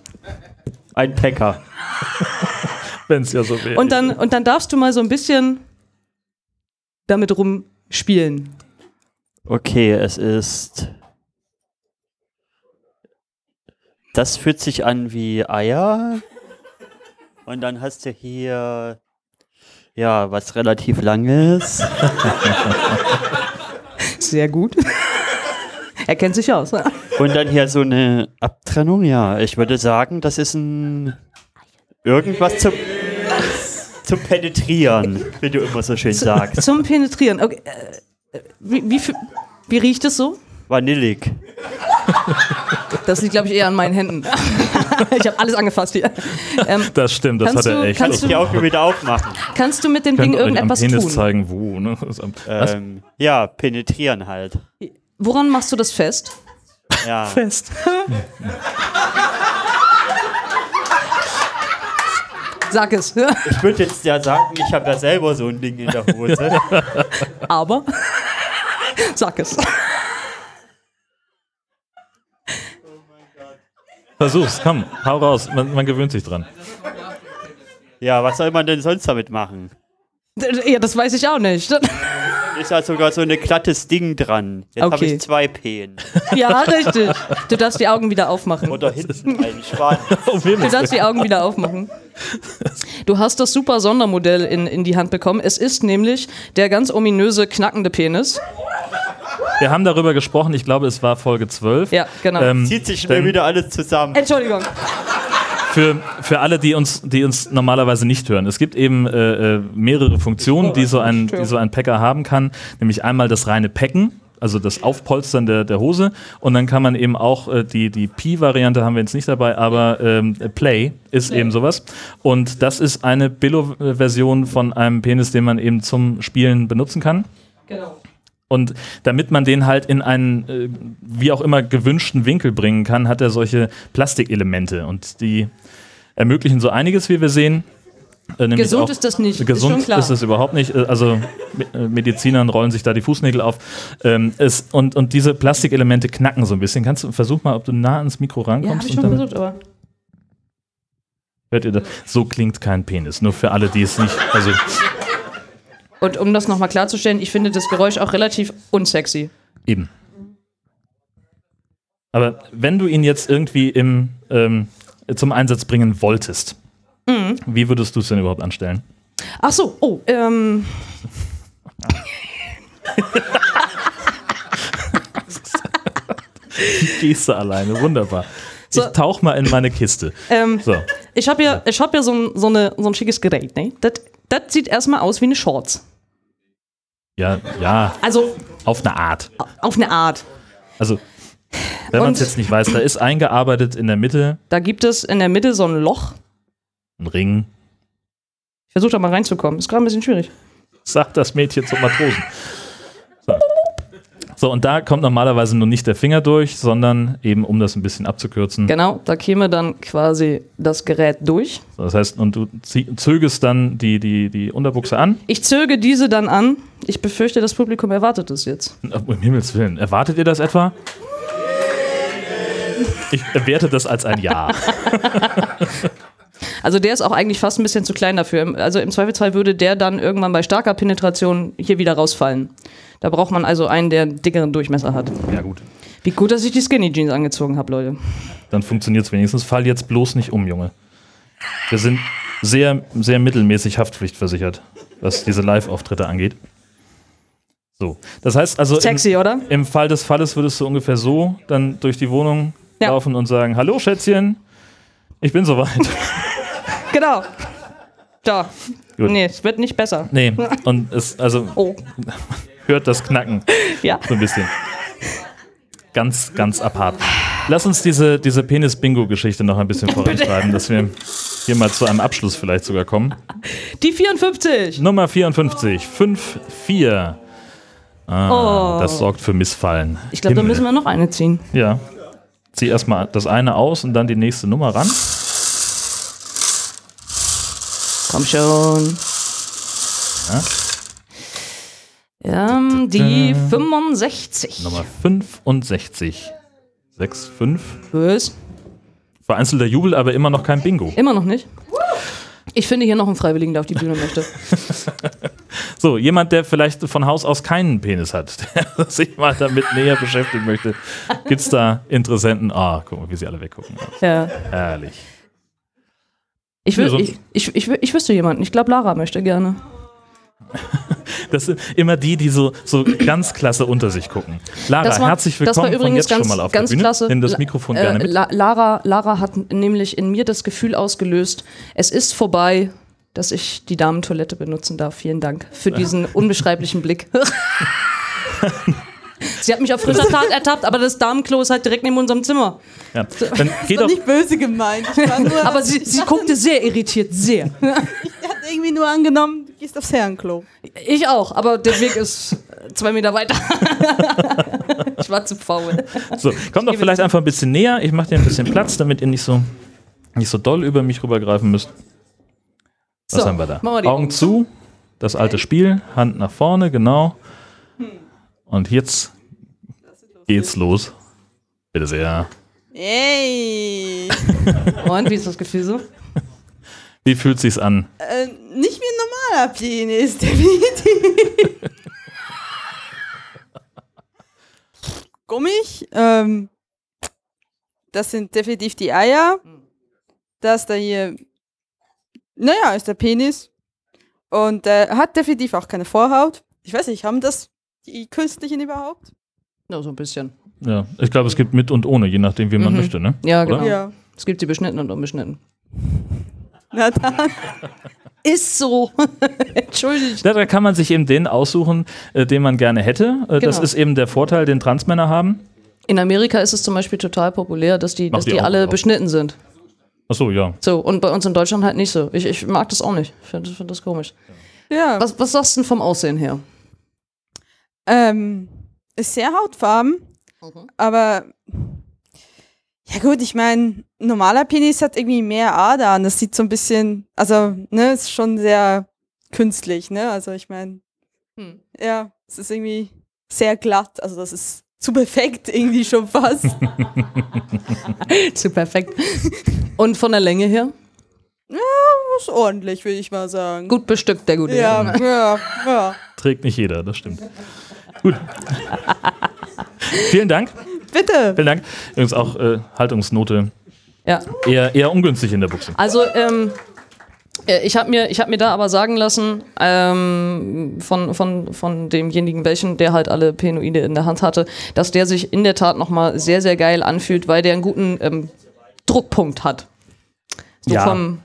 Ein Packer. Wenn es ja so wäre. und dann, und dann darfst du mal so ein bisschen damit rumspielen. Okay, es ist. Das fühlt sich an wie Eier. Und dann hast du hier. Ja, was relativ langes. Sehr gut. er kennt sich aus. ne? Und dann hier so eine Abtrennung. Ja, ich würde sagen, das ist ein. Irgendwas zum. zum Penetrieren, wie du immer so schön sagst. Zum Penetrieren. Okay. äh, Wie, wie, wie riecht es so? Vanillig. Das liegt, glaube ich, eher an meinen Händen. ich habe alles angefasst hier. Ähm, das stimmt, das hat er du- echt. kannst du die Augen wieder aufmachen? kannst du mit dem Ding euch am irgendetwas Penis tun? zeigen, wo. Ne? Ähm, ja, penetrieren halt. Woran machst du das fest? Ja. Fest. Sag es. Ich würde jetzt ja sagen, ich habe ja selber so ein Ding in der Hose. Aber. Sag es. Versuch's, komm, hau raus. Man, man gewöhnt sich dran. Ja, was soll man denn sonst damit machen? Ja, das weiß ich auch nicht. Ist ja sogar so ein glattes Ding dran. Jetzt habe Okay. ich zwei Peen. Ja, richtig. Du darfst die Augen wieder aufmachen. Oder hinten einen Schwan. Du darfst die Augen wieder aufmachen. Du hast das super Sondermodell in, in die Hand bekommen. Es ist nämlich der ganz ominöse knackende Penis. Wir haben darüber gesprochen, ich glaube, es war Folge 12. Ja, genau. Ähm, Zieht sich schnell wieder alles zusammen. Entschuldigung. Für, für alle, die uns, die uns normalerweise nicht hören. Es gibt eben äh, äh, mehrere Funktionen, die so, ein, die so ein Packer haben kann. Nämlich einmal das reine Packen. also das Aufpolstern der, der Hose. Und dann kann man eben auch äh, die, die Pi-Variante haben wir jetzt nicht dabei, aber ähm, Play ist eben sowas. Und das ist eine Billo-Version von einem Penis, den man eben zum Spielen benutzen kann. Genau. Und damit man den halt in einen, äh, wie auch immer, gewünschten Winkel bringen kann, hat er solche Plastikelemente. Und die ermöglichen so einiges, wie wir sehen. Äh, Gesund auch- ist das nicht, ist Gesund klar. ist es überhaupt nicht. Äh, Also äh, Medizinern rollen sich da die Fußnägel auf. Ähm, es, und, und diese Plastikelemente knacken so ein bisschen. Kannst du versuch mal, ob du nah ans Mikro Ja, rankommst? habe ich und schon versucht, aber. Hört ihr das? So klingt kein Penis. Nur für alle, die es nicht. Also Und um das nochmal klarzustellen, ich finde das Geräusch auch relativ unsexy. Eben. Aber wenn du ihn jetzt irgendwie im, ähm, zum Einsatz bringen wolltest, Mhm. wie würdest du es denn überhaupt anstellen? Ach so, oh, ähm. Geste alleine, wunderbar. So. Ich tauch mal in meine Kiste. ähm So, ich habe ja, ich hab ja so, ein, so, eine, so ein schickes Gerät, ne? Das, das sieht erstmal aus wie eine Shorts. Ja, ja, Also auf eine Art. auf eine Art. Also, wenn man es jetzt nicht weiß, da ist eingearbeitet in der Mitte Da gibt es in der Mitte so ein Loch. ein Ring. Ich versuche da mal reinzukommen. Ist gerade ein bisschen schwierig. Sagt das Mädchen zum Matrosen. So. und da kommt normalerweise nur nicht der Finger durch, sondern eben, um das ein bisschen abzukürzen, Genau, da käme dann quasi das Gerät durch. So, Das heißt, und du zögest dann die, die, die Unterbuchse an. Ich zöge diese dann an. Ich befürchte, das Publikum erwartet es jetzt. Um Himmels Willen, erwartet ihr das etwa? Ich werte das als ein Ja. Also der ist auch eigentlich fast ein bisschen zu klein dafür. Also im Zweifelsfall würde der dann irgendwann bei starker Penetration hier wieder rausfallen. Da braucht man also einen, der einen dickeren Durchmesser hat. Ja, gut. Wie gut, dass ich die Skinny Jeans angezogen habe, Leute. Dann funktioniert es wenigstens. Fall jetzt bloß nicht um, Junge. Wir sind sehr, sehr mittelmäßig haftpflichtversichert, was diese Live-Auftritte angeht. So. Das heißt also, im, Sexy, oder? im Fall des Falles würdest du ungefähr so dann durch die Wohnung Ja. laufen und sagen: Hallo, Schätzchen, ich bin soweit. Genau. Da. Gut. Nee, es wird nicht besser. Nee, und es, also Oh. hört das Knacken Ja. so ein bisschen. Ganz, ganz apart. Lass uns diese, diese Penis-Bingo-Geschichte noch ein bisschen vorantreiben, dass wir hier mal zu einem Abschluss vielleicht sogar kommen. Die 54. Nummer 54, 5, 4. Ah, das sorgt für Missfallen. Ich glaube, da müssen wir noch eine ziehen. Ja. Zieh erstmal das eine aus und dann die nächste Nummer ran. Komm schon. Ähm, die 65. Nummer 65. 6, 5. Was? Vereinzelter Jubel, aber immer noch kein Bingo. Immer noch nicht? Ich finde hier noch einen Freiwilligen, der auf die Bühne möchte. So, jemand, der vielleicht von Haus aus keinen Penis hat, der sich mal damit näher beschäftigen möchte. Gibt es da Interessenten? Ah, guck mal, wie sie alle weggucken. Ja. Herrlich. Ich, sonst- ich, ich, ich, wü- ich wüsste jemanden. Ich glaube, Lara möchte gerne. Das sind immer die, die so, so ganz klasse unter sich gucken. Lara, war- herzlich das war willkommen übrigens jetzt ganz- schon mal auf ganz der Bühne. klasse. Nimm das Mikrofon Äh, gerne mit. La Lara, Lara hat nämlich in mir das Gefühl ausgelöst, es ist vorbei, dass ich die Damentoilette benutzen darf. Vielen Dank für diesen unbeschreiblichen Blick. Sie hat mich auf frischer Tat ertappt, aber das Damenklo ist halt direkt neben unserem Zimmer. Ja. Dann geh doch, Nicht böse gemeint. Ich, war nur, Aber sie, sie guckte sehr irritiert, sehr. ich hatte irgendwie nur angenommen, du gehst aufs Herrenklo. Ich auch, aber der Weg ist zwei Meter weiter. ich war zu faul. so, komm doch vielleicht einfach ein bisschen näher. Ich mache dir ein bisschen Platz, damit ihr nicht so, nicht so doll über mich rübergreifen müsst. Was So, haben wir da? wir Augen Augen zu, das alte Spiel, Hand nach vorne, genau. Und jetzt geht's los. Bitte sehr. Ey. Und wie ist das Gefühl so? Wie fühlt sich's an? äh, nicht wie ein normaler Penis, definitiv. Gummig. Ähm, das sind definitiv die Eier. Das da hier. Naja, ist der Penis. Und äh, hat definitiv auch keine Vorhaut. Ich weiß nicht, haben das die künstlichen überhaupt? Ja, so ein bisschen. Ja, ich glaube, es gibt mit und ohne, je nachdem, wie man Mhm. möchte, ne? Ja, Oder? genau. Ja. Es gibt sie beschnitten und unbeschnitten. Na dann. Ist so. Entschuldigt. Da, da kann man sich eben den aussuchen, äh, den man gerne hätte. Äh, Das Genau. ist eben der Vorteil, den Transmänner haben. In Amerika ist es zum Beispiel total populär, dass die, dass die die auch, alle ja. beschnitten sind. Achso, ja. So, und bei uns in Deutschland halt nicht so. Ich, ich mag das auch nicht. Ich finde find das komisch. Ja. Was, was sagst du denn vom Aussehen her? Ähm, ist sehr hautfarben, Mhm. aber ja gut, ich meine, normaler Penis hat irgendwie mehr Adern. Das sieht so ein bisschen, also, ne, ist schon sehr künstlich, ne? Also ich meine, Hm. ja, es ist irgendwie sehr glatt. Also das ist zu perfekt irgendwie schon fast. Zu perfekt. Und von der Länge her? ist ordentlich, würde ich mal sagen. Gut bestückt, der gute. Ja, ja, ja. Trägt nicht jeder, das stimmt. Gut. Vielen Dank. Bitte. Vielen Dank. Übrigens auch äh, Haltungsnote ja. eher, eher ungünstig in der Buchse. Also, ähm, äh, ich habe mir, ich hab mir da aber sagen lassen, ähm, von, von, von demjenigen welchen, der halt alle Penoide in der Hand hatte, dass der sich in der Tat nochmal sehr, sehr geil anfühlt, weil der einen guten ähm, Druckpunkt hat. So Ja. vom,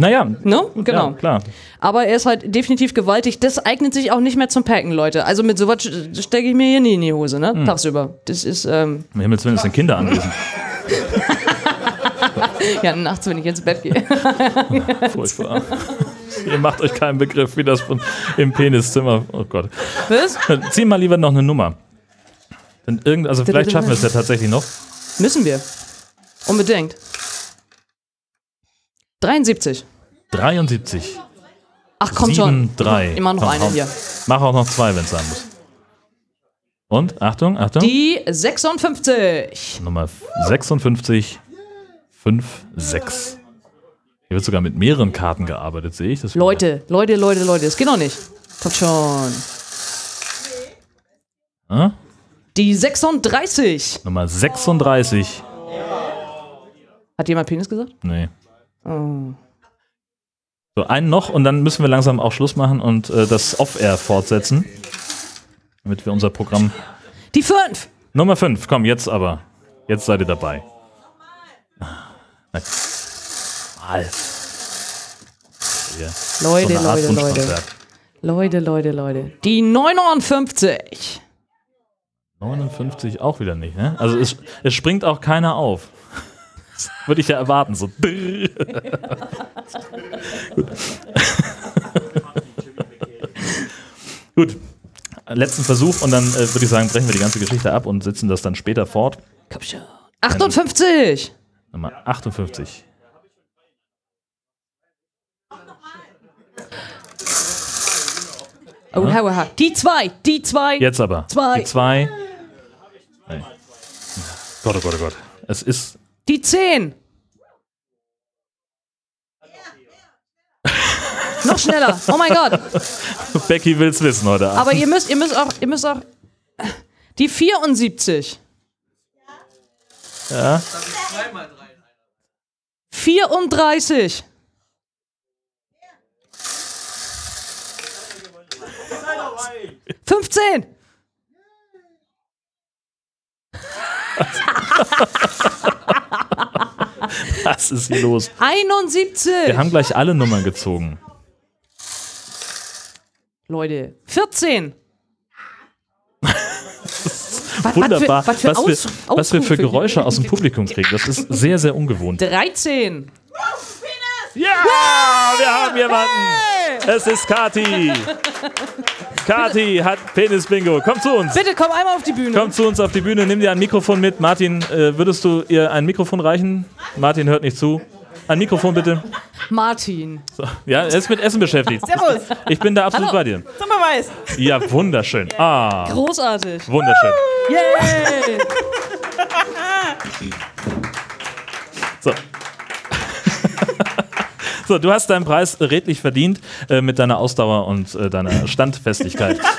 Naja, ne? Genau. ja, klar. Aber er ist halt definitiv gewaltig. Das eignet sich auch nicht mehr zum Packen, Leute. Also mit sowas stecke ich mir hier nie in die Hose, ne? Tagsüber. Das ist, ähm, Im Himmels Willen sind Kinder anwesend. ja, nachts, wenn ich ins Bett gehe. Furchtbar. Ihr macht euch keinen Begriff, wie das von, im Peniszimmer. Oh Gott. Was? Zieh mal lieber noch eine Nummer. Denn irgend, also vielleicht schaffen wir es ja tatsächlich noch. Müssen wir. Unbedingt. 73. 73. Ach, komm schon. 7, 3. Immer noch Komm, eine komm. hier. Mach auch noch zwei, wenn es sein muss. Und, Achtung, Achtung. Die 56. Nummer 56, 5, 6. Hier wird sogar mit mehreren Karten gearbeitet, sehe ich. Das Leute, Leute, Leute, Leute. Das geht doch nicht. Kommt schon. Ah? Die 36. Nummer 36. Hat jemand Penis gesagt? Nee. Oh. So, einen noch und dann müssen wir langsam auch Schluss machen und äh, das Off-Air fortsetzen. Damit wir unser Programm. Die 5. Nummer 5, komm, jetzt aber. Jetzt seid ihr dabei. Nein. Mal. Hier. Leute, so Leute, Leute. Leute, Leute, Leute. Die 59. 59 auch wieder nicht, ne? Also es, es springt auch keiner auf. Das würde ich ja erwarten. So. Gut. Gut. Letzten Versuch und dann äh, würde ich sagen, brechen wir die ganze Geschichte ab und setzen das dann später fort. Komm schon. 58. Nummer 58. Oh, hau, hau. Die 2. Die 2. Jetzt aber. Zwei. Die zwei. Nee. Gott, oh Gott, oh Gott. Es ist. Die 10. Noch schneller. Oh mein Gott. Becky will's wissen heute Abend. Aber ihr müsst, ihr müsst auch, ihr müsst auch. Die 74. Ja. 34. Fünfzehn. Was ist hier los? 71. Wir haben gleich alle Nummern gezogen. Leute. 14. Was- Wunderbar. Was für, was für, wir, Aus, was wir für. Geräusche aus dem Publikum kriegen. Das ist sehr, sehr ungewohnt. 13. Ja, wir haben jemanden. Es ist Kati. Kati hat Penis-Bingo. Komm zu uns. Bitte komm einmal auf die Bühne. Komm zu uns auf die Bühne, nimm dir ein Mikrofon mit. Martin, äh, würdest du ihr ein Mikrofon reichen? Martin hört nicht zu. Ein Mikrofon bitte. Martin. So. Ja, er ist mit Essen beschäftigt. Servus, Ich bin da absolut Hallo. bei dir. zum Beweis. Ja, wunderschön. Ah, Großartig. wunderschön. Yay. So. So, du hast deinen Preis redlich verdient äh, mit deiner Ausdauer und äh, deiner Standfestigkeit.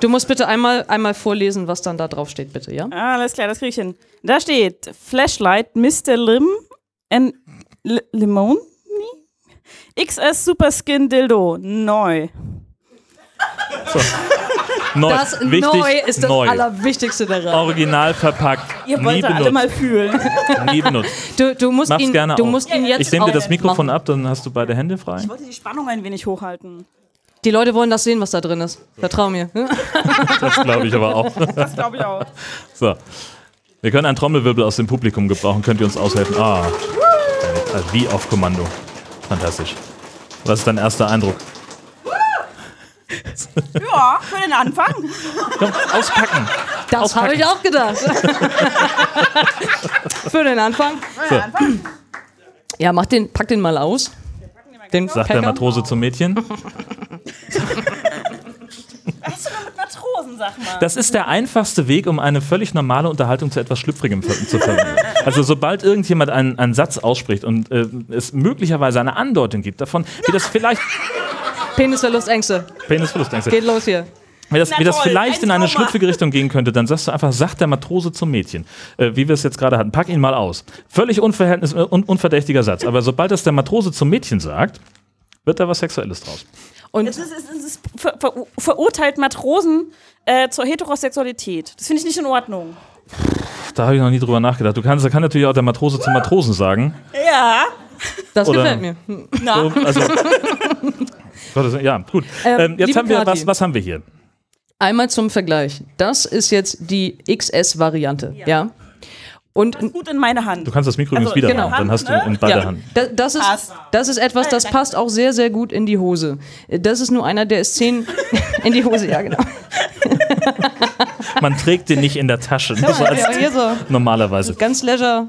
Du musst bitte einmal, einmal vorlesen, was dann da drauf steht, bitte, ja? Ah, alles klar, das krieg ich hin. Da steht Flashlight Mr. Lim and L Limon XS Super Skin Dildo neu. Neu. Das Wichtig, neu ist das neu. Allerwichtigste daran. Original verpackt. Ihr nie wollt alle benutzt. mal fühlen. Nie benutzt. Du, du musst Mach's ihn, gerne du auf. musst ihn jetzt Ich nehme dir das Mikrofon aufmachen. ab, dann hast du beide Hände frei. Ich wollte die Spannung ein wenig hochhalten. Die Leute wollen das sehen, was da drin ist. Vertrau mir. Das glaube ich aber auch. Das glaube ich auch. So. Wir können einen Trommelwirbel aus dem Publikum gebrauchen. Könnt ihr uns aushelfen? Ah. Wie auf Kommando. Fantastisch. Was ist dein erster Eindruck? Ja, für den Anfang. Komm, auspacken. Das habe ich auch gedacht. Für den Anfang. So. Ja, mach den, pack den mal aus. Den Sagt der Packer. Matrose zum Mädchen. Was du noch mit Matrosen, sag mal. Das ist der einfachste Weg, um eine völlig normale Unterhaltung zu etwas Schlüpfrigem zu verwenden. Also sobald irgendjemand einen, einen Satz ausspricht und äh, es möglicherweise eine Andeutung gibt davon, wie das vielleicht Penisverlustängste. Penisverlustängste, Geht los hier. wie das, wie das vielleicht in eine Trauma. schlüpfrige Richtung gehen könnte, dann sagst du einfach, sagt der Matrose zum Mädchen, äh, wie wir es jetzt gerade hatten, pack ihn mal aus. Völlig unverhältnis, äh, un, unverdächtiger Satz, aber sobald das der Matrose zum Mädchen sagt, wird da was Sexuelles draus. Und Es ist, es ist, es ist ver, ver, verurteilt Matrosen äh, zur Heterosexualität. Das finde ich nicht in Ordnung. Da habe ich noch nie drüber nachgedacht. Du kannst, da kann natürlich auch der Matrose zum Matrosen sagen. Ja. Das Oder- gefällt mir. Hm. Na, So, also, ja, gut. Ähm, Ähm, jetzt haben wir, Kati. was, was haben wir hier? Einmal zum Vergleich. Das ist jetzt die XS-Variante. Ja. Und ist gut in meine Hand. Du kannst das Mikro Also, übrigens wieder genau. machen, dann hast du Ne? in beide ja, Hand. da, das, ist, Passt. das ist etwas, das passt auch sehr, sehr gut in die Hose. Das ist nur einer, der ist 10 in die Hose, ja genau. Man trägt den nicht in der Tasche, nur so als Ja, hier so. normalerweise. Ganz leisure.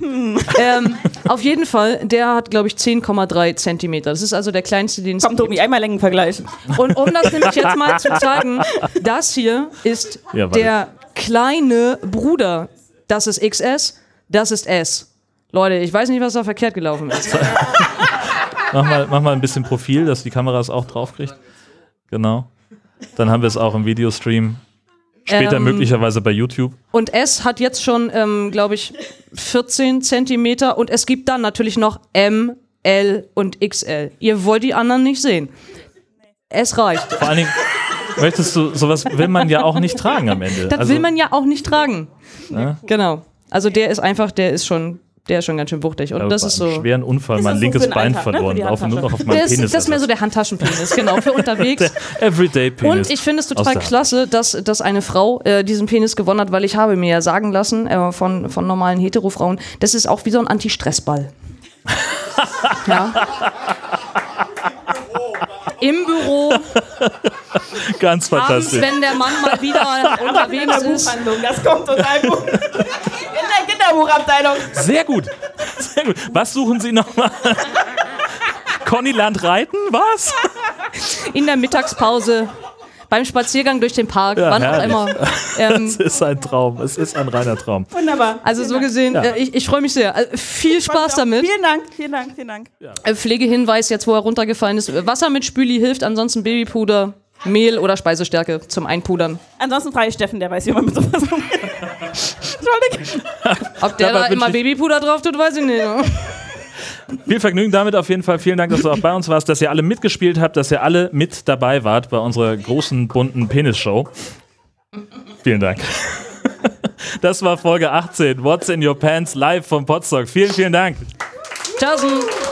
Ähm, auf jeden Fall, der hat, glaube ich, 10,3 Zentimeter. Das ist also der kleinste, den es Komm, Tobi, einmal Längenvergleich. Und um das nämlich jetzt mal zu zeigen, das hier ist Ja, der kleine Bruder. Das ist XS, das ist S. Leute, ich weiß nicht, was da verkehrt gelaufen ist. Mach mal, mach mal ein bisschen Profil, dass die Kamera es auch draufkriegt. Genau. Dann haben wir es auch im Videostream. Später Ähm, möglicherweise bei YouTube. Und S hat jetzt schon, ähm, glaube ich, 14 Zentimeter. Und es gibt dann natürlich noch M, L und XL. Ihr wollt die anderen nicht sehen. Es reicht. Vor allen Dingen möchtest du, sowas will man ja auch nicht tragen am Ende. Das Also, will man ja auch nicht tragen. Ja. Genau. Also der ist einfach, der ist schon, der ist schon ganz schön wuchtig. Und ich das habe ist so. schweren Unfall mein so linkes den Bein Alltag, ne? verloren, laufe nur noch auf meinem Das, Penis. das ist mehr so der Handtaschenpenis, genau, für unterwegs. Everyday Penis. Und ich finde es total der klasse, dass, dass eine Frau äh, diesen Penis gewonnen hat, weil ich habe mir ja sagen lassen äh, von, von normalen Hetero-Frauen, das ist auch wie so ein Anti-Stress-Ball. ja. Im Büro, Ganz abends, fantastisch. wenn der Mann mal wieder unterwegs ist. Das kommt total gut. In der Kinderbuchabteilung. Sehr gut. Sehr gut. Was suchen Sie nochmal? Conny lernt reiten? Was? In der Mittagspause, beim Spaziergang durch den Park, Ja, wann auch herrlich. immer. Ähm, Es ist ein Traum. Es ist ein reiner Traum. Wunderbar. also so gesehen, Ja. äh, ich, ich freue mich sehr. Also viel Spaß damit. Vielen Dank, vielen Dank, vielen Dank. Äh, Pflegehinweis, jetzt wo er runtergefallen ist. Wasser mit Spüli hilft, ansonsten Babypuder, Mehl oder Speisestärke zum Einpudern. Ansonsten frage ich Steffen, der weiß, wie man mit sowas umgeht. Entschuldigung. Ob der Dabei da immer Babypuder drauf tut, weiß ich nicht. ne? Viel Vergnügen damit auf jeden Fall. Vielen Dank, dass du auch bei uns warst, dass ihr alle mitgespielt habt, dass ihr alle mit dabei wart bei unserer großen bunten Penis-Show. Vielen Dank. Das war Folge 18. What's in your pants live vom Podstock. Vielen, vielen Dank. Tschaußen.